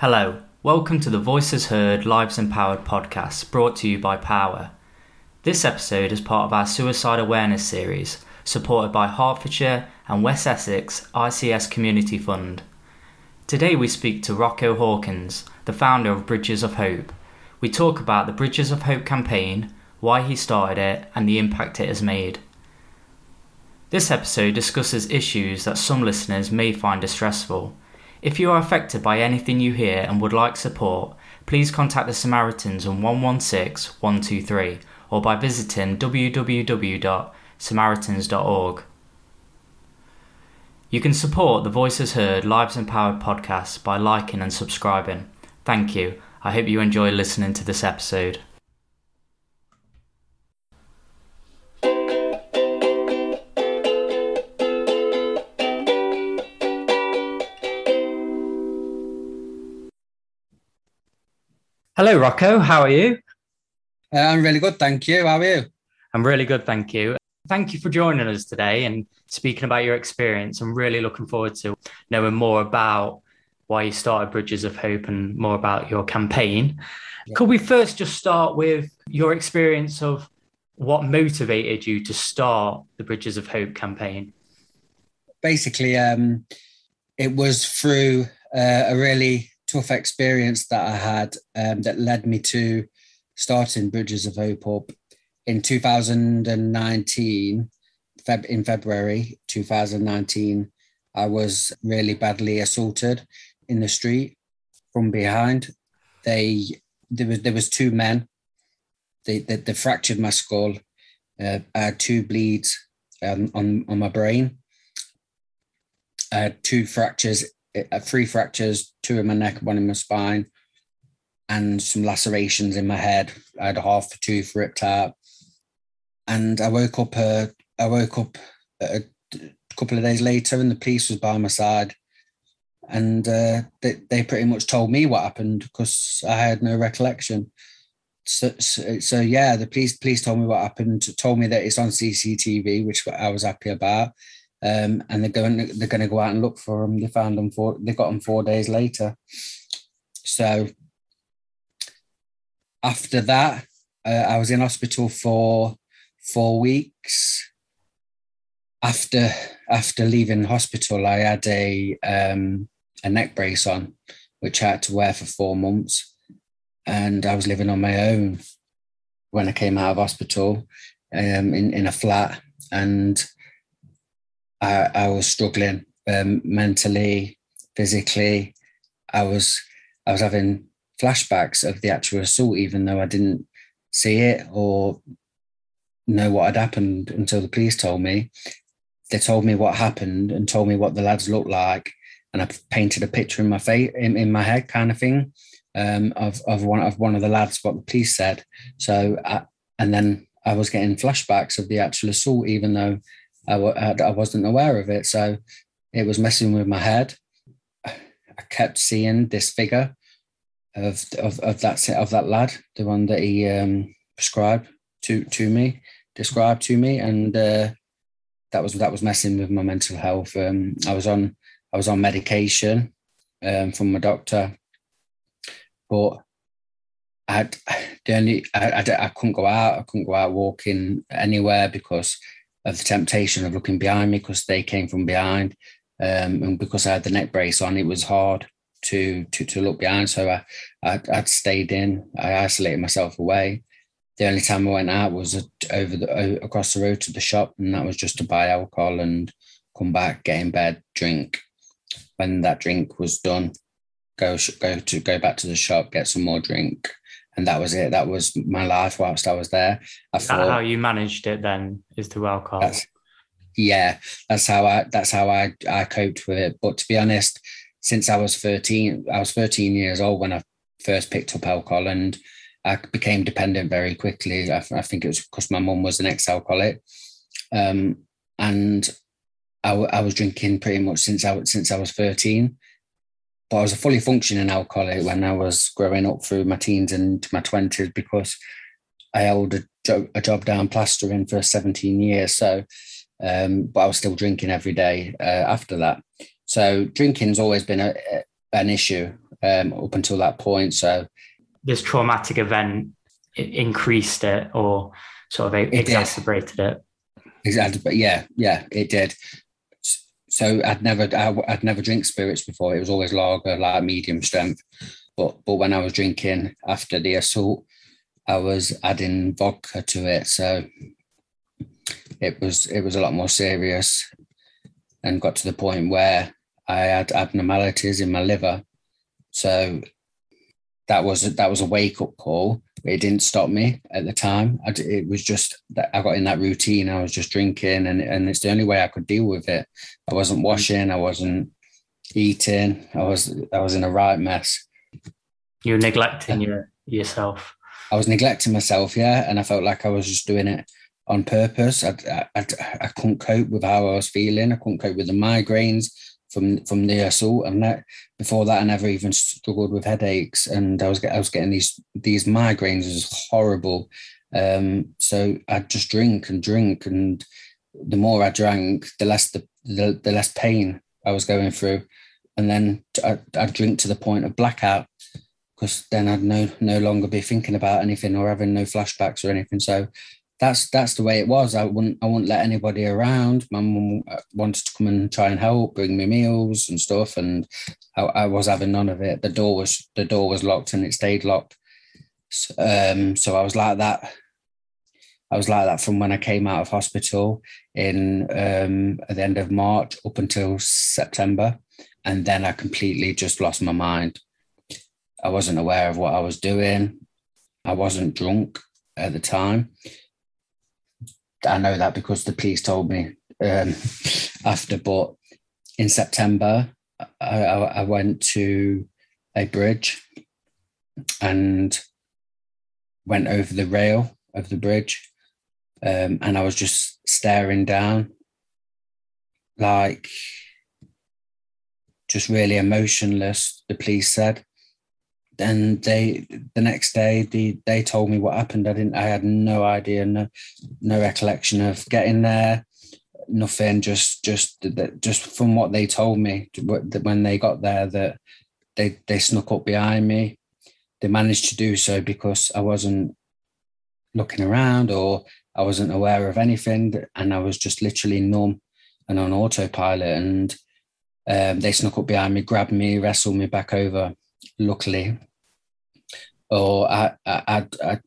Hello, welcome to the Voices Heard Lives Empowered podcast brought to you by POhWER. This episode is part of our suicide awareness series, supported by Hertfordshire and West Essex ICS Community Fund. Today we speak to Rocco Hawkins, the founder of Bridges of Hope. We talk about the Bridges of Hope campaign, why he started it, and the impact it has made. This episode discusses issues that some listeners may find distressful if you are affected by anything you hear and would like support, please contact the Samaritans on 116 123 or by visiting www.samaritans.org. You can support the Voices Heard Lives Empowered podcast by liking and subscribing. Thank you. I hope you enjoy listening to this episode. Hello, Rocco. How are you? Uh, I'm really good, thank you. How are you? I'm really good, thank you. Thank you for joining us today and speaking about your experience. I'm really looking forward to knowing more about why you started Bridges of Hope and more about your campaign. Yeah. Could we first just start with your experience of what motivated you to start the Bridges of Hope campaign? Basically, um, it was through uh, a really tough experience that I had um, that led me to starting Bridges of Hope up in 2019, Feb- in February 2019. I was really badly assaulted in the street from behind. They there was there was two men. They they, they fractured my skull. Uh, I had two bleeds um, on on my brain. I had two fractures three fractures, two in my neck, one in my spine, and some lacerations in my head. I had a half a tooth ripped out, and I woke up. Uh, I woke up a couple of days later, and the police was by my side, and uh, they they pretty much told me what happened because I had no recollection. So, so, so, yeah, the police police told me what happened. Told me that it's on CCTV, which I was happy about um, and they're going they're going to go out and look for them. They found them four. They got them four days later. So after that, uh, I was in hospital for four weeks. After after leaving hospital, I had a um, a neck brace on, which I had to wear for four months, and I was living on my own when I came out of hospital um, in in a flat and I, I was struggling um, mentally, physically. I was I was having flashbacks of the actual assault, even though I didn't see it or know what had happened until the police told me. They told me what happened and told me what the lads looked like, and I painted a picture in my face in, in my head, kind of thing, um, of of one of one of the lads. What the police said. So, I, and then I was getting flashbacks of the actual assault, even though I, I wasn't aware of it. So it was messing with my head. I kept seeing this figure of of, of that of that lad, the one that he um, prescribed to to me, described to me, and uh, that was that was messing with my mental health. Um, I was on I was on medication um, from my doctor, but I had the only I, I, I couldn't go out. I couldn't go out walking anywhere because of the temptation of looking behind me because they came from behind. Um, and because I had the neck brace on, it was hard to to to look behind. So I, I would stayed in. I isolated myself away. The only time I went out was over the across the road to the shop, and that was just to buy alcohol and come back, get in bed, drink. When that drink was done, go go to go back to the shop, get some more drink, and that was it. That was my life whilst I was there. I Is thought, how you managed it then is through alcohol. That's, yeah, that's how I that's how I I coped with it. But to be honest, since I was 13, I was 13 years old when I first picked up alcohol and I became dependent very quickly. I, I think it was because my mum was an ex-alcoholic. Um, and I, I was drinking pretty much since I since I was 13 but I was a fully functioning alcoholic when I was growing up through my teens and my twenties because I held a job, a job down plastering for 17 years. So, um, but I was still drinking every day uh, after that. So drinking's always been a, an issue um, up until that point. So this traumatic event increased it or sort of it exacerbated did. it. Exactly, but yeah, yeah, it did. So I'd never, I, would never drink spirits before. It was always lager, like medium strength. But but when I was drinking after the assault, I was adding vodka to it, so it was it was a lot more serious, and got to the point where I had abnormalities in my liver. So that was that was a wake up call. It didn't stop me at the time. I, it was just that I got in that routine. I was just drinking, and and it's the only way I could deal with it. I wasn't mm. washing. I wasn't eating. I was I was in a right mess. You're neglecting your yourself. I was neglecting myself, yeah, and I felt like I was just doing it on purpose. I, I, I, couldn't cope with how I was feeling. I couldn't cope with the migraines from from the assault, and that before that, I never even struggled with headaches, and I was I was getting these these migraines. It was horrible. Um, so I'd just drink and drink, and the more I drank, the less the the, the less pain I was going through, and then I'd, I'd drink to the point of blackout because then I'd no no longer be thinking about anything or having no flashbacks or anything. So that's that's the way it was. I wouldn't I wouldn't let anybody around. My mum wanted to come and try and help, bring me meals and stuff, and I, I was having none of it. The door was the door was locked and it stayed locked. Um, so I was like that. I was like that from when I came out of hospital in um, at the end of March up until September, and then I completely just lost my mind. I wasn't aware of what I was doing. I wasn't drunk at the time. I know that because the police told me um, after. But in September, I, I, went to a bridge and went over the rail of the bridge, um, and I was just staring down, like just really emotionless. The police said, and they the next day they they told me what happened. I didn't i had no idea no no recollection of getting there. Nothing just just just from what they told me when they got there that they they snuck up behind me. They managed to do so because i wasn't looking around or i wasn't aware of anything and i was just literally numb and on autopilot. And um, they snuck up behind me grabbed me wrestled me back over luckily or I, I, I,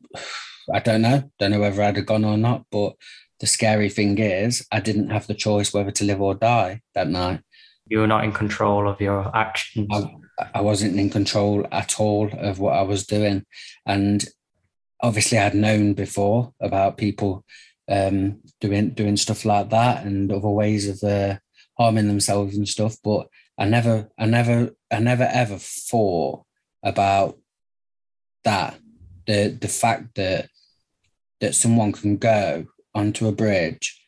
I don't know, don't know whether I'd have gone or not. But the scary thing is, I didn't have the choice whether to live or die that night. You were not in control of your actions. I, I wasn't in control at all of what I was doing, and obviously, I'd known before about people um, doing doing stuff like that and other ways of uh, harming themselves and stuff. But I never, I never, I never ever thought about that the the fact that that someone can go onto a bridge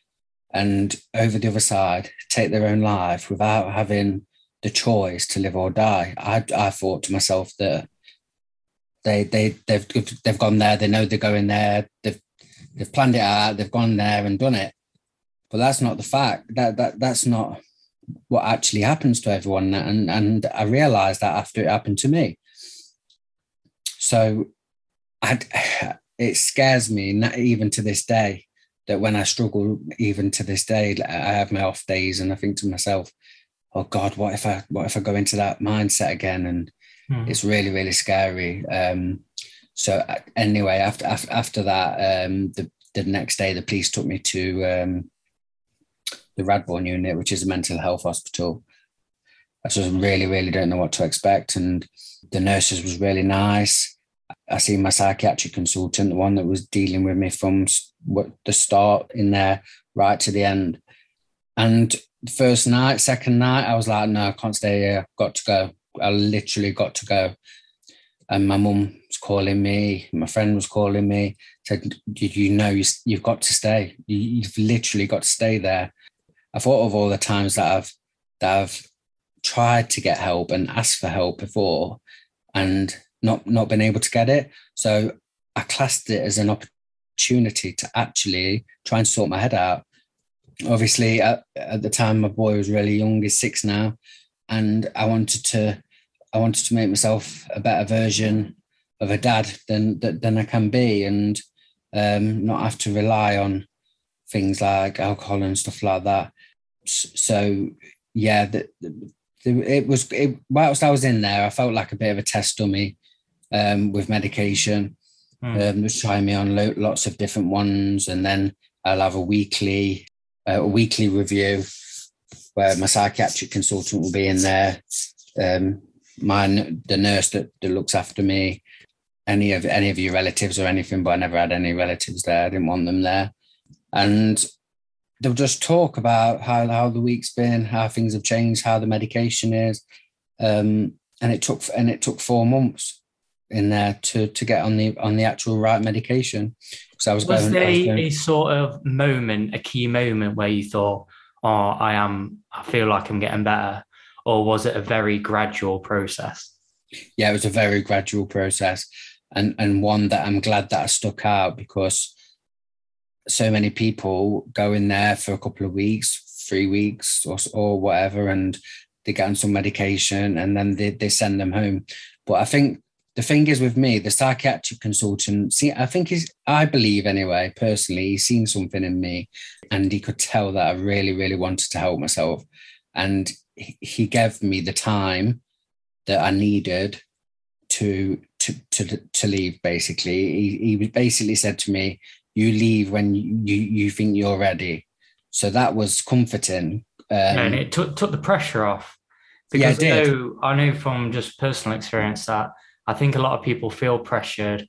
and over the other side take their own life without having the choice to live or die. I I thought to myself that they they they've they've gone there. They know they're going there. They've they've planned it out. They've gone there and done it. But that's not the fact. That that that's not what actually happens to everyone. And and I realised that after it happened to me. So I'd, it scares me, not even to this day, that when I struggle, even to this day, I have my off days and I think to myself, oh God, what if I, what if I go into that mindset again? And mm. it's really, really scary. Um, so uh, anyway, after, after, after that, um, the, the next day, the police took me to um, the Radbourne unit, which is a mental health hospital. I just really, really don't know what to expect. And the nurses was really nice. I see my psychiatric consultant, the one that was dealing with me from the start in there right to the end. And the first night, second night, I was like, no, I can't stay here. I've got to go. I literally got to go. And my mum was calling me. My friend was calling me. Said, "You know, you've got to stay. You've literally got to stay there." I thought of all the times that I've that I've tried to get help and asked for help before, and not not been able to get it. So I classed it as an opportunity to actually try and sort my head out. Obviously, at, at the time, my boy was really young; he's six now, and I wanted to I wanted to make myself a better version of a dad than than I can be, and um, not have to rely on things like alcohol and stuff like that. So yeah, the, the, it was it, whilst I was in there, I felt like a bit of a test dummy um, with medication. Mm. Um, trying me on lo- lots of different ones, and then I'll have a weekly uh, a weekly review where my psychiatric consultant will be in there. Um, my the nurse that, that looks after me, any of any of your relatives or anything, but I never had any relatives there. I didn't want them there, and they'll just talk about how how the week's been, how things have changed, how the medication is, um, and it took and it took four months in there to to get on the on the actual right medication. So I was, was going, there was going, a sort of moment, a key moment where you thought, "Oh, I am, I feel like I'm getting better," or was it a very gradual process? Yeah, it was a very gradual process, and and one that I'm glad that I stuck out because so many people go in there for a couple of weeks, three weeks, or, or whatever, and they get on some medication and then they, they send them home. But I think the thing is with me, the psychiatric consultant, see, I think he's, I believe anyway, personally, he's seen something in me and he could tell that I really, really wanted to help myself. And he gave me the time that I needed to to to, to leave basically he, he basically said to me you leave when you you think you're ready. So that was comforting. Um, and it took took the pressure off. Because yeah, I know, I know from just personal experience that I think a lot of people feel pressured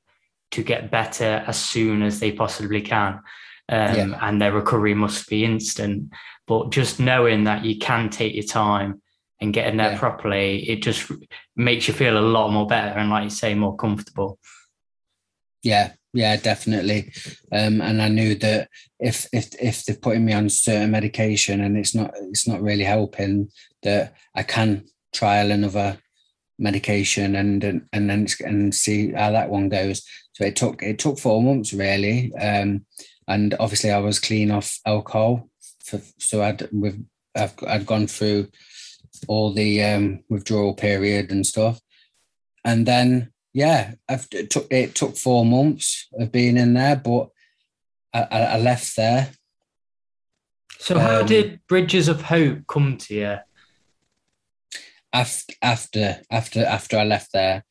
to get better as soon as they possibly can. Um, yeah. and their recovery must be instant. But just knowing that you can take your time and get in there yeah. properly, it just makes you feel a lot more better and, like you say, more comfortable. Yeah, yeah, definitely. Um, and I knew that if if if they're putting me on certain medication and it's not it's not really helping, that I can trial another medication and and and then and see how that one goes. So it took it took four months really, um, and obviously I was clean off alcohol, for, so I'd with I've I'd gone through all the um, withdrawal period and stuff, and then yeah, I've, it took it took four months of being in there, but I, I left there. So, how um, did Bridges of Hope come to you? After after after after I left there,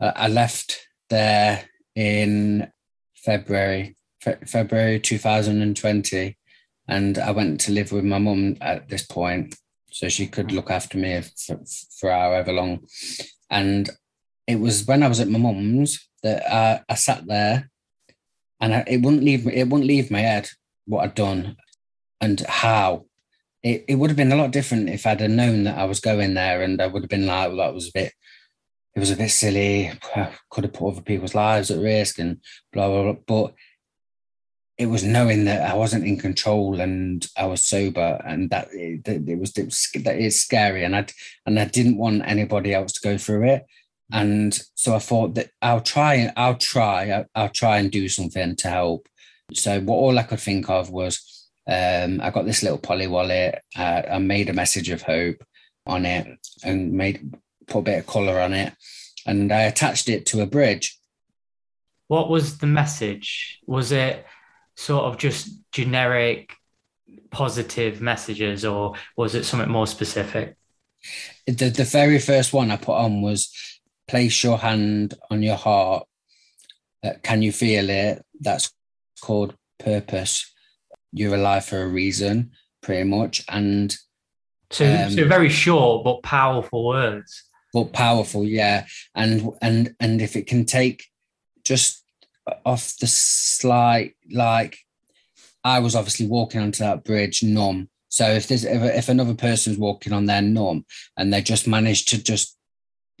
uh, I left there in February fe- February two thousand and twenty, and I went to live with my mum at this point, so she could look after me for, for however long. And it was when I was at my mum's that I, I sat there and I, it wouldn't leave me, it wouldn't leave my head what I'd done and how. It, it would have been a lot different if I'd have known that I was going there and I would have been like, well, that was a bit, it was a bit silly. I could have put other people's lives at risk and blah, blah, blah. But it was knowing that I wasn't in control and I was sober and that it, it was, it was that it's scary and I and I didn't want anybody else to go through it and so I thought that I'll try, I'll try, I'll, I'll try and do something to help. So what all I could think of was um, I got this little poly wallet. Uh, I made a message of hope on it and made put a bit of color on it, and I attached it to a bridge. What was the message? Was it sort of just generic positive messages, or was it something more specific? The the very first one I put on was place your hand on your heart. Uh, can you feel it? That's called purpose. You're alive for a reason, pretty much. And so, um, so very short but powerful words. But powerful, yeah. And and and if it can take just off the slight, like I was obviously walking onto that bridge numb. So if there's if, if another person's walking on their numb and they just managed to just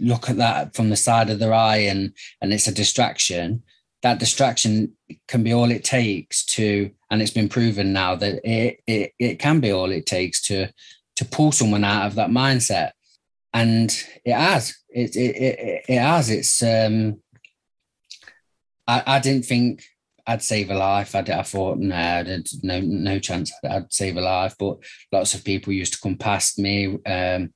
look at that from the side of their eye and and it's a distraction that distraction can be all it takes to and it's been proven now that it it, it can be all it takes to to pull someone out of that mindset and it has it it, it, it has it's um I, I didn't think I'd save a life. I, I thought, no, no, no chance I'd save a life. But lots of people used to come past me um,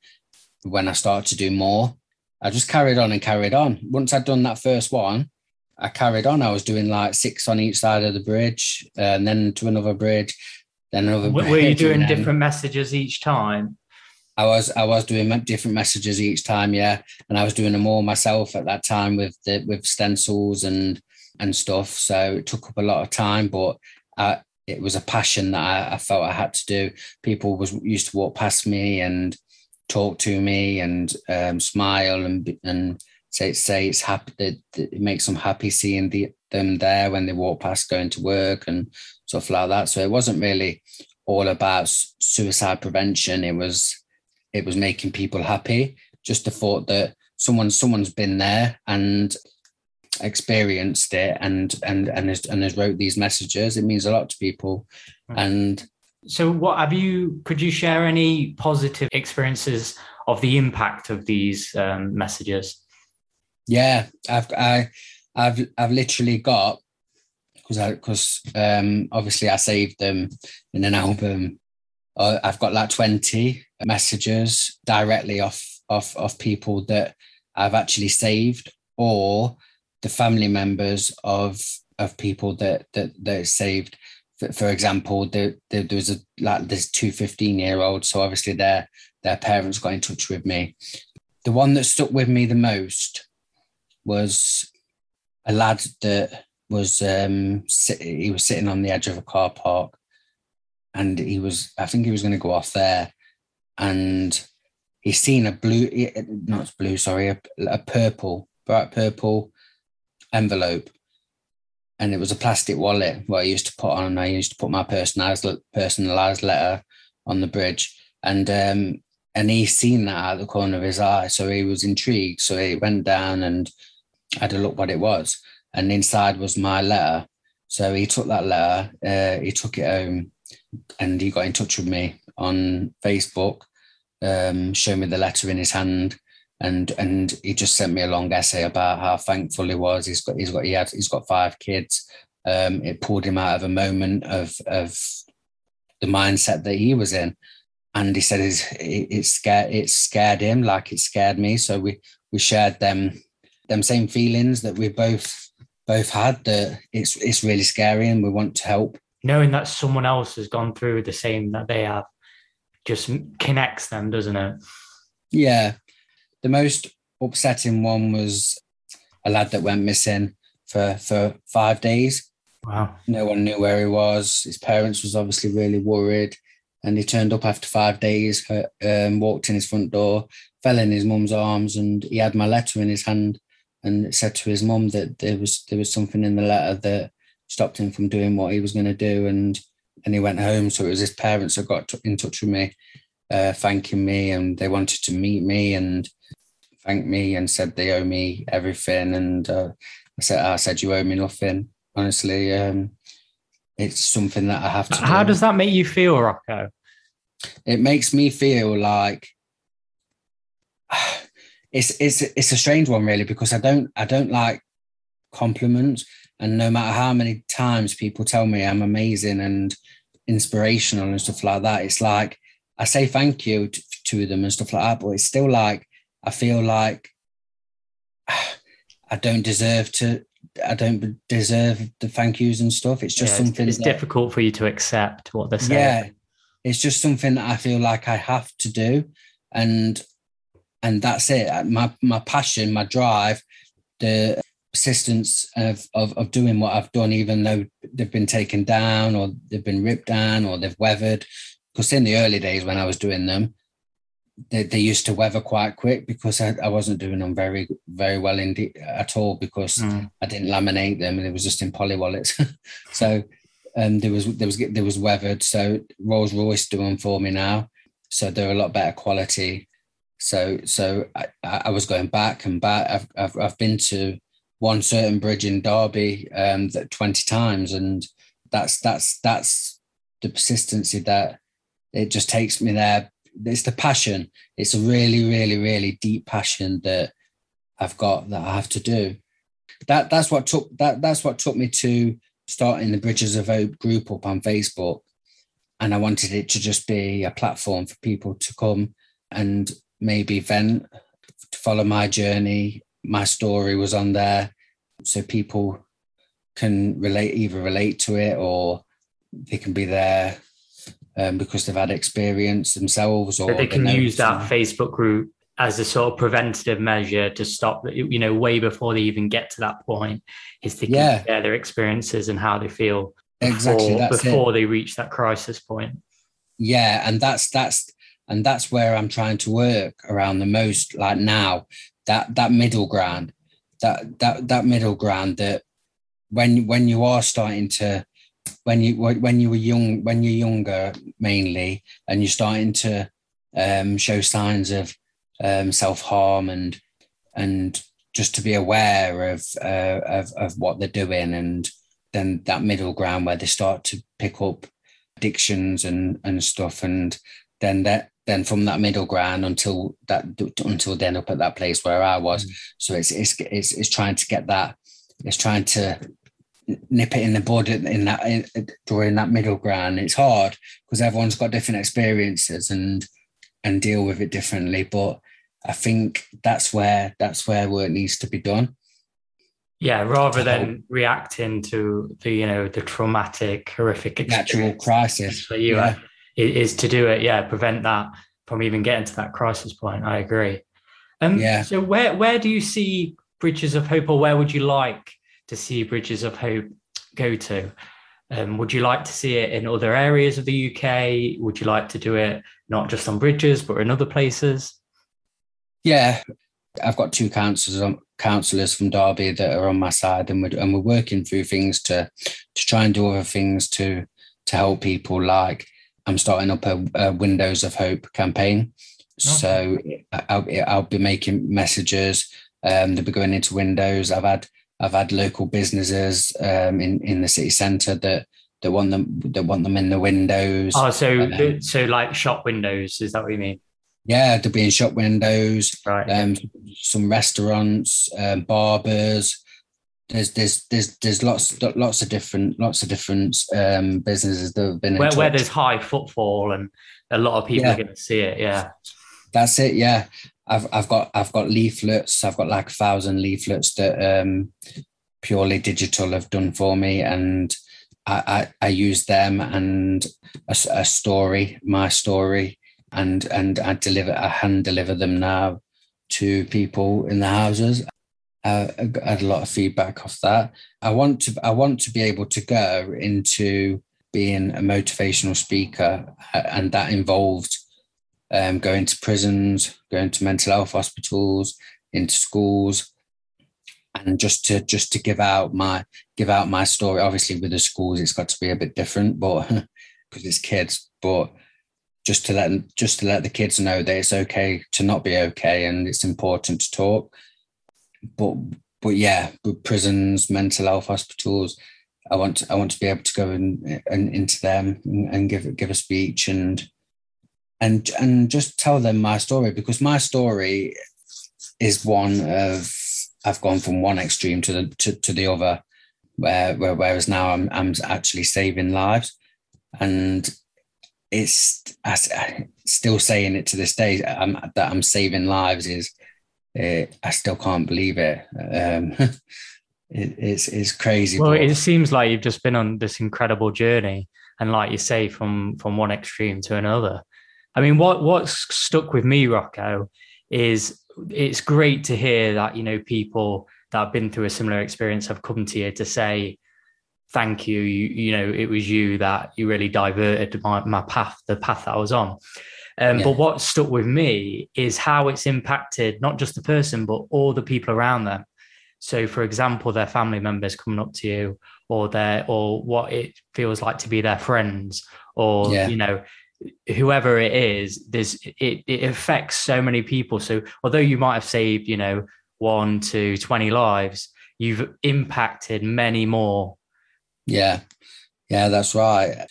when I started to do more, I just carried on and carried on. Once I'd done that first one, I carried on. I was doing like six on each side of the bridge, and then to another bridge, then another. Were bridge, you doing different messages each time? I was I was doing different messages each time, yeah, and I was doing them all myself at that time with the with stencils and and stuff. So it took up a lot of time, but I, it was a passion that I, I, felt I had to do. People was used to walk past me and talk to me and um, smile and and say say it's happy that, it makes them happy seeing the, them there when they walk past going to work and stuff like that. So it wasn't really all about suicide prevention. It was it was making people happy. Just the thought that someone someone's been there and experienced it and and and has, and has wrote these messages. It means a lot to people. And so, what have you? Could you share any positive experiences of the impact of these um, messages? Yeah, I've I, I've I've literally got because because um, obviously I saved them in an album. Uh, I've got like twenty messages directly off off of people that I've actually saved or the family members of of people that that that saved. For, example, there, there, there was a like there's two 15 year olds, so obviously their their parents got in touch with me. The one that stuck with me the most was a lad that was um sit, he was sitting on the edge of a car park and he was I think he was going to go off there and he's seen a blue not blue sorry a, a purple bright purple envelope and it was a plastic wallet where I used to put on. I used to put my personalized personalized letter on the bridge and um and he seen that out the corner of his eye. So he was intrigued. So he went down and had a look what it was and inside was my letter so he took that letter uh, he took it home and he got in touch with me on Facebook um, showed me the letter in his hand and and he just sent me a long essay about how thankful he was. He's got he's got he had he's got five kids. Um, it pulled him out of a moment of of the mindset that he was in, and he said it, it scared it scared him like it scared me. So we we shared them them same feelings that we both both had. That it's it's really scary, and we want to help. Knowing that someone else has gone through the same that they have just connects them, doesn't it? Yeah, the most upsetting one was a lad that went missing for for five days. Wow. No one knew where he was. His parents was obviously really worried. And he turned up after five days, um, walked in his front door, fell in his mum's arms, and he had my letter in his hand and said to his mum that there was there was something in the letter that stopped him from doing what he was going to do. And and he went home. So it was his parents that got in touch with me, uh, thanking me, and they wanted to meet me and thanked me and said they owe me everything. And uh, I said, I said, you owe me nothing. Honestly, um, it's something that I have to. How do. does that make you feel, Rocco? It makes me feel like it's it's it's a strange one, really, because I don't I don't like compliments, and no matter how many times people tell me I'm amazing and inspirational and stuff like that, it's like I say thank you to, to them and stuff like that, but it's still like I feel like I don't deserve to. I don't deserve the thank yous and stuff. It's just yeah, something. It's, that, difficult for you to accept what they're saying. Yeah, it's just something that I feel like I have to do, and and that's it. My my passion, my drive, the persistence of, of of doing what I've done, even though they've been taken down or they've been ripped down or they've weathered. Because in the early days when I was doing them, they, they used to weather quite quick because I, I wasn't doing them very very well indeed at all because mm. I didn't laminate them and it was just in poly wallets. so um, there was there was there was weathered. So Rolls Royce do them for me now, so they're a lot better quality. So so I, I was going back and back. I've, I've I've been to one certain bridge in Derby um, that twenty times, and that's that's that's the persistency that it just takes me there it's the passion. It's a really, really, really deep passion that I've got that I have to do. That that's what took that that's what took me to starting the Bridges of Hope group up on Facebook. And I wanted it to just be a platform for people to come and maybe vent to follow my journey. My story was on there, so people can relate either relate to it or they can be there um, because they've had experience themselves or they can use that Facebook group as a sort of preventative measure to stop you know way before they even get to that point is to yeah. share their experiences and how they feel before, exactly before it. they reach that crisis point yeah and that's that's and that's where i'm trying to work around the most like now that that middle ground that that that middle ground that when when you are starting to when you when you were young when you're younger mainly and you're starting to um, show signs of um, self harm and and just to be aware of, uh, of of what they're doing and then that middle ground where they start to pick up addictions and and stuff and then that then from that middle ground until that until then up at that place where I was mm. so it's, it's it's it's trying to get that it's trying to nip it in the bud in that in, during that middle ground it's hard because everyone's got different experiences and and deal with it differently but I think that's where that's where work needs to be done. Yeah, rather than reacting to the you know the traumatic, horrific natural crisis for you, yeah. Is to do it. Yeah, prevent that from even getting to that crisis point. I agree. Um, yeah. So where where do you see Bridges of Hope, or where would you like to see Bridges of Hope go to? Um, would you like to see it in other areas of the UK? Would you like to do it not just on bridges, but in other places? Yeah, I've got two counsellors counsellors from Derby that are on my side, and we're and we're working through things to to try and do other things to to help people. Like I'm starting up a, a Windows of Hope campaign, okay. so I'll, I'll be making messages. Um, they'll be going into Windows. I've had I've had local businesses um, in in the city centre that that want them that want them in the windows. Oh, so um, so like shop windows? Is that what you mean? Yeah, there'll be in shop windows, right. um, some restaurants, um, barbers. There's there's there's there's lots lots of different lots of different um, businesses that have been where, where there's high footfall and a lot of people yeah. are going to see it. Yeah, that's it. Yeah, I've I've got I've got leaflets. I've got like a thousand leaflets that um, purely digital have done for me, and I I, I use them and a, a story, my story, and and I deliver I hand deliver them now to people in the houses. Uh, I had a lot of feedback off that. I want to I want to be able to go into being a motivational speaker, uh, and that involved um, going to prisons, going to mental health hospitals, into schools, and just to just to give out my give out my story. Obviously, with the schools, it's got to be a bit different, but because it's kids, but just to let just to let the kids know that it's okay to not be okay and it's important to talk but but yeah with prisons mental health hospitals i want to, i want to be able to go and, and into them and, and give give a speech and and and just tell them my story because my story is one of I've gone from one extreme to the to, to the other where, where whereas now I'm I'm actually saving lives. And it's I, still saying it to this day I'm, that I'm saving lives is uh, I still can't believe it. Um, it it's it's crazy. Well, it seems like you've just been on this incredible journey, and like you say, from from one extreme to another. I mean, what what's stuck with me, Rocco, is it's great to hear that you know people that have been through a similar experience have come to you to say thank you. You, you know, it was you that you really diverted my, my path, the path that I was on. Um, yeah. But what stuck with me is how it's impacted not just the person, but all the people around them. So, for example, their family members coming up to you, or their, or what it feels like to be their friends, or yeah. you know, whoever it is. There's it, it affects so many people. So, although you might have saved, you know, one to twenty lives, you've impacted many more yeah, yeah, that's right.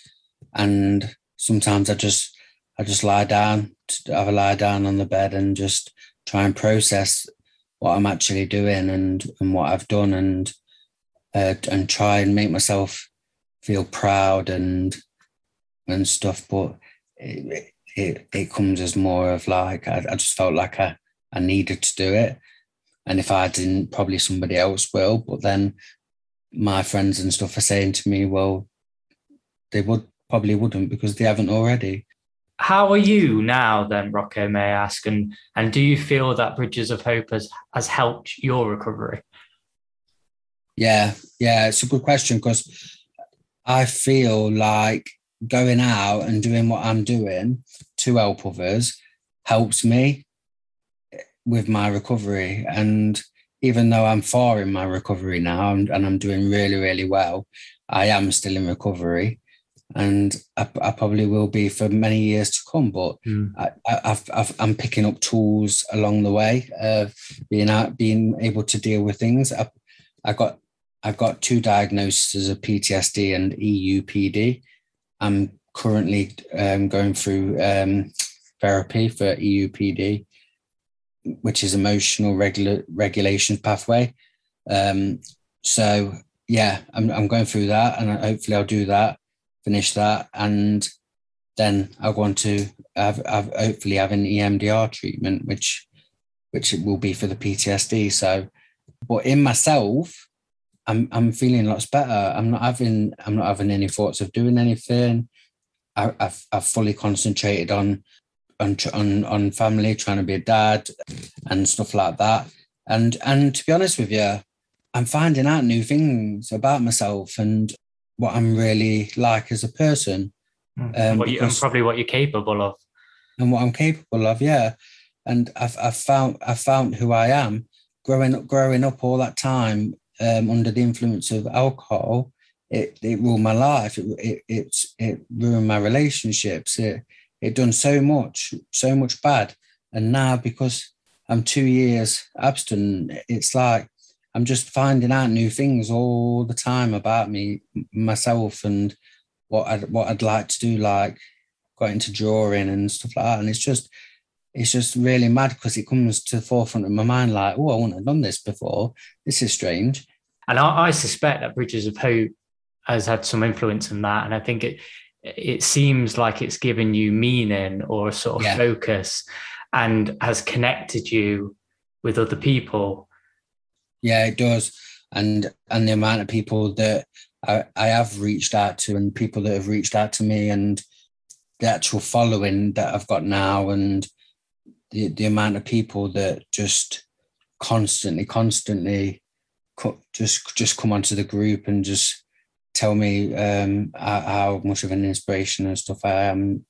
And sometimes I just I just lie down, have a lie down on the bed and just try and process what I'm actually doing and and what I've done and uh, and try and make myself feel proud and and stuff. But it it, it comes as more of like I, I just felt like I I needed to do it. And if I didn't, probably somebody else will. But then my friends and stuff are saying to me, well, they would probably wouldn't because they haven't already. How are you now then, Rocco, may I ask? And and do you feel that Bridges of Hope has, has helped your recovery? Yeah, yeah, it's a good question because I feel like going out and doing what I'm doing to help others helps me with my recovery. And even though I'm far in my recovery now and, and I'm doing really, really well, I am still in recovery and I, I, probably will be for many years to come. But mm. I, am picking up tools along the way, uh, being out, being able to deal with things. I, I got I've got two diagnoses of PTSD and EUPD. I'm currently um, going through um, therapy for EUPD, which is emotional regula- regulation pathway. Um, so yeah, I'm, I'm going through that, and hopefully I'll do that finish that, and then I want to have, have hopefully have an EMDR treatment, which which will be for the PTSD. So, but in myself, I'm I'm feeling lots better. I'm not having I'm not having any thoughts of doing anything. I, have I've fully concentrated on on on on family, trying to be a dad, and stuff like that. And and to be honest with you, I'm finding out new things about myself, and what I'm really like as a person. Hmm. Um, what you, and probably what you're capable of. And what I'm capable of, yeah. And I've, I've found I've found who I am. Growing up, growing up all that time um, under the influence of alcohol, it, it ruined my life. It, it it it ruined my relationships. It it done so much, so much bad. And now because I'm two years abstinent, it's like I'm just finding out new things all the time about me, myself, and what I'd what I'd like to do, like got into drawing and stuff like that. And it's just it's just really mad because it comes to the forefront of my mind, like, oh, I wouldn't have done this before. This is strange. And I, I suspect that Bridges of Hope has had some influence in that. And I think it it seems like it's given you meaning or a sort of yeah. focus and has connected you with other people yeah, it does. And and the amount of people that I, I have reached out to and people that have reached out to me and the actual following that I've got now and the, the amount of people that just constantly, constantly just just come onto the group and just tell me um, how, how much of an inspiration and stuff I am.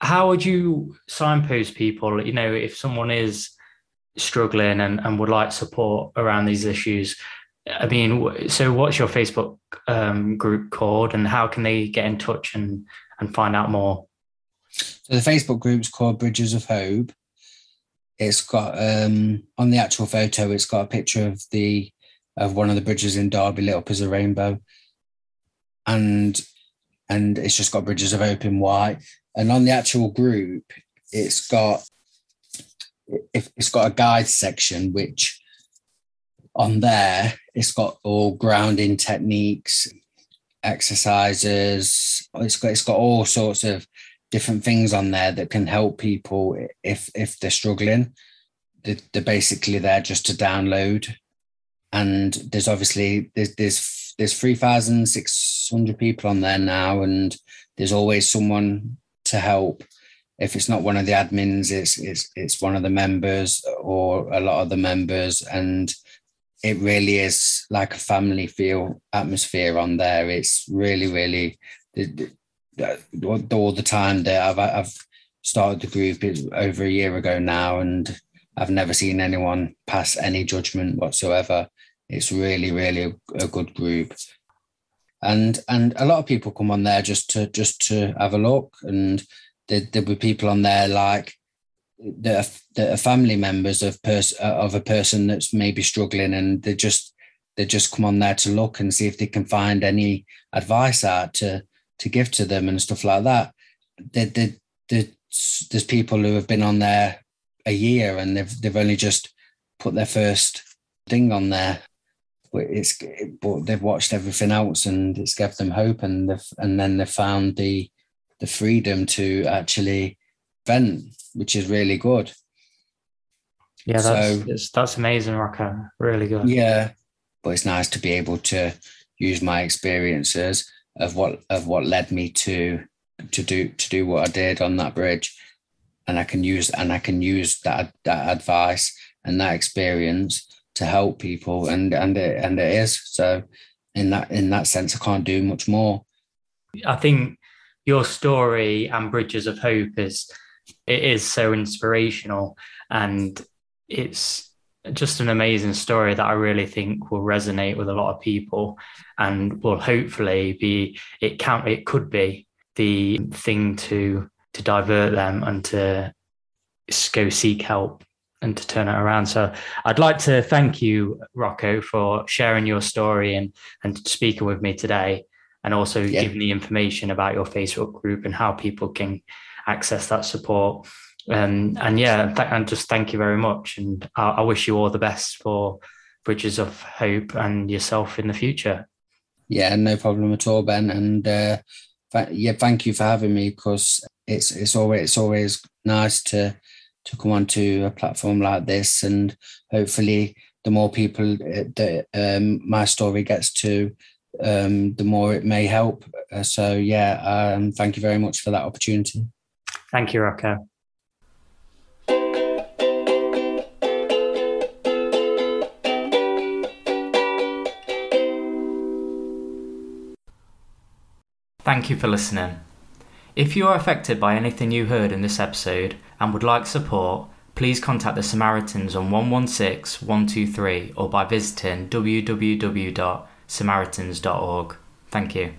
How would you signpost people? You know, if someone is struggling and, and would like support around these issues, I mean, so what's your Facebook um, group called and how can they get in touch and, and find out more? So the Facebook group's called Bridges of Hope. It's got um, on the actual photo, it's got a picture of the of one of the bridges in Derby lit up as a rainbow. And and it's just got Bridges of Hope in white. And on the actual group, it's got if it's got a guide section which on there it's got all grounding techniques exercises it's got it's got all sorts of different things on there that can help people if if they're struggling. They're, they're basically there just to download. And there's obviously there's there's there's 3600 people on there now and there's always someone to help if it's not one of the admins, it's it's it's one of the members or a lot of the members, and it really is like a family feel atmosphere on there. It's really really all the time that I've I've started the group over a year ago now, and I've never seen anyone pass any judgment whatsoever. It's really really a good group and and a lot of people come on there just to just to have a look and there, there were people on there like that are, that are family members of pers- of a person that's maybe struggling and they just they just come on there to look and see if they can find any advice out to to give to them and stuff like that. There, there, there's, people who have been on there a year and they've they've only just put their first thing on there. It's but they've watched everything else and it's given them hope and they've and then they found the the freedom to actually vent, which is really good. Yeah, that's so, that's amazing, Rocco. Really good. Yeah, but it's nice to be able to use my experiences of what of what led me to to do to do what I did on that bridge, and I can use and I can use that that advice and that experience to help people, and and it and it is so. In that in that sense, I can't do much more. I think your story and Bridges of Hope is it is so inspirational and it's just an amazing story that I really think will resonate with a lot of people and will hopefully be it can it could be the thing to to divert them and to go seek help and to turn it around. So I'd like to thank you, Rocco, for sharing your story and and speaking with me today and also yeah. giving the information about your Facebook group and how people can access that support. Um, and yeah, th- and just thank you very much. And I, I wish you all the best for Bridges of Hope and yourself in the future. Yeah, no problem at all, Ben. And uh, th- yeah, thank you for having me because it's it's always it's always nice to to come onto a platform like this, and hopefully, the more people uh, that um, my story gets to, um, the more it may help. Uh, so yeah, um, thank you very much for that opportunity. Thank you, Rocco. Thank you for listening. If you are affected by anything you heard in this episode and would like support, please contact the Samaritans on 116 123 or by visiting www.samaritans.org. Thank you.